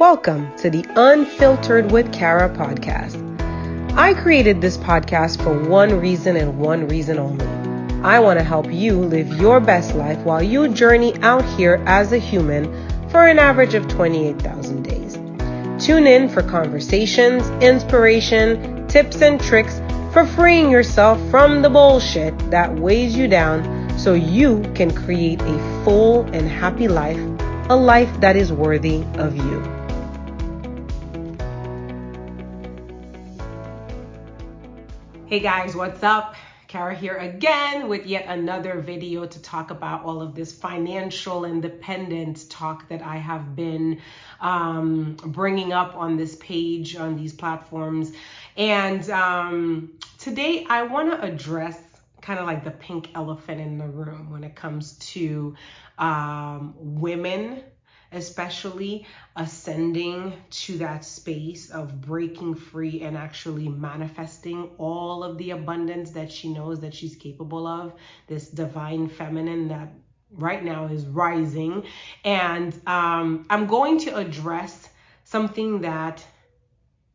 Welcome to the Unfiltered with Kara podcast. I created this podcast for one reason and one reason only. I want to help you live your best life while you journey out here as a human for an average of 28,000 days. Tune in for conversations, inspiration, tips, and tricks for freeing yourself from the bullshit that weighs you down so you can create a full and happy life, a life that is worthy of you. Hey guys, what's up? Kara here again with yet another video to talk about all of this financial independence talk that I have been um, bringing up on this page, on these platforms. And um, today I want to address kind of like the pink elephant in the room when it comes to um, women especially ascending to that space of breaking free and actually manifesting all of the abundance that she knows that she's capable of, this divine feminine that right now is rising. And um, I'm going to address something that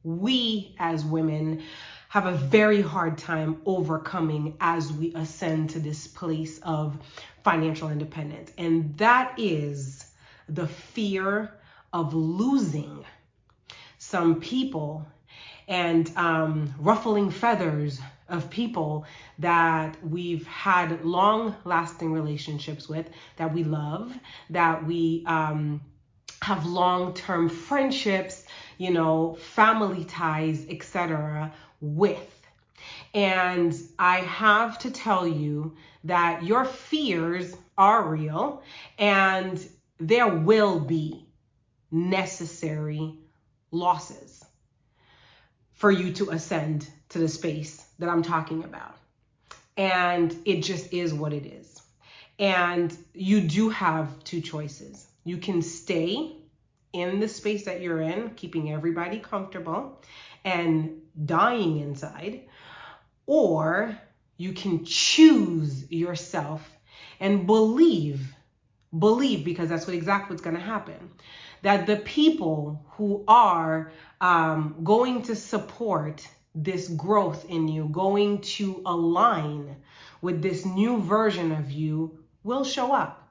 we as women have a very hard time overcoming as we ascend to this place of financial independence. And that is the fear of losing some people and um, ruffling feathers of people that we've had long lasting relationships with, that we love, that we um, have long term friendships, you know, family ties, etc. with. And I have to tell you that your fears are real and there will be necessary losses for you to ascend to the space that I'm talking about. And it just is what it is. And you do have two choices. You can stay in the space that you're in, keeping everybody comfortable and dying inside, or you can choose yourself and believe believe because that's what exactly what's going to happen. That the people who are um, going to support this growth in you going to align with this new version of you will show up.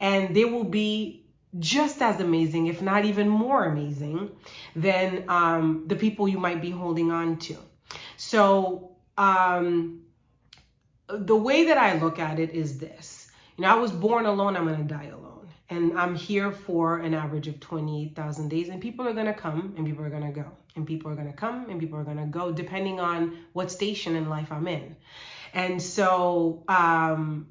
And they will be just as amazing if not even more amazing than um, the people you might be holding on to. So um, the way that i look at it is this know, I was born alone, I'm going to die alone. And I'm here for an average of 28,000 days. And people are going to come and people are going to go. And people are going to come and people are going to go, depending on what station in life I'm in. And so, um,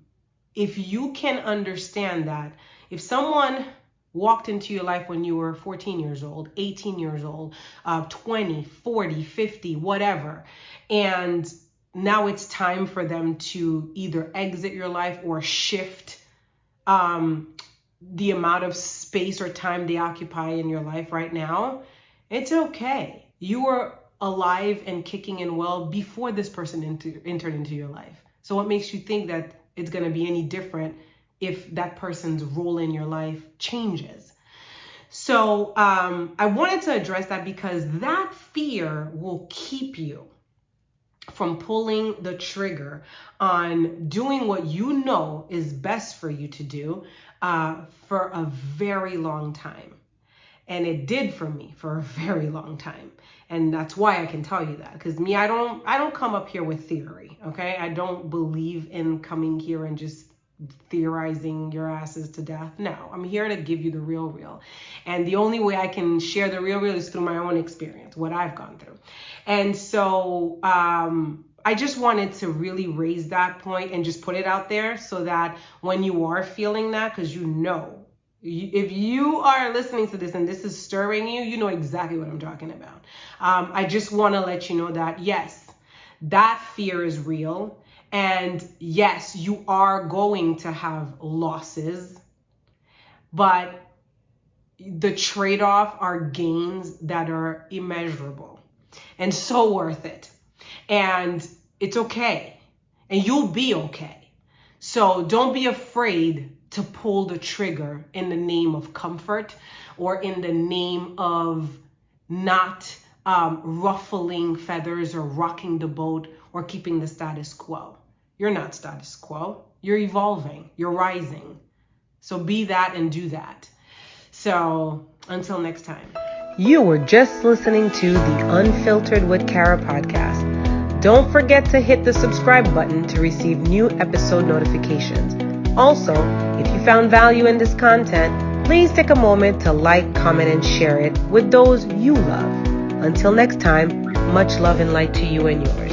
if you can understand that, if someone walked into your life when you were 14 years old, 18 years old, uh, 20, 40, 50, whatever, and now it's time for them to either exit your life or shift um, the amount of space or time they occupy in your life right now, it's okay. You were alive and kicking and well before this person enter, entered into your life. So, what makes you think that it's going to be any different if that person's role in your life changes? So, um, I wanted to address that because that fear will keep you from pulling the trigger on doing what you know is best for you to do uh, for a very long time. And it did for me for a very long time. And that's why I can tell you that. Because me, I don't I don't come up here with theory. Okay. I don't believe in coming here and just theorizing your asses to death. No, I'm here to give you the real, real. And the only way I can share the real, real is through my own experience, what I've gone through. And so, um, I just wanted to really raise that point and just put it out there so that when you are feeling that, because you know, if you are listening to this and this is stirring you, you know exactly what I'm talking about. Um, I just want to let you know that yes, that fear is real. And yes, you are going to have losses, but the trade off are gains that are immeasurable and so worth it. And it's okay. And you'll be okay. So don't be afraid to pull the trigger in the name of comfort or in the name of not um, ruffling feathers or rocking the boat or keeping the status quo. You're not status quo. You're evolving. You're rising. So be that and do that. So until next time. You were just listening to the Unfiltered with Kara podcast. Don't forget to hit the subscribe button to receive new episode notifications. Also, if you found value in this content, please take a moment to like, comment, and share it with those you love. Until next time, much love and light to you and yours.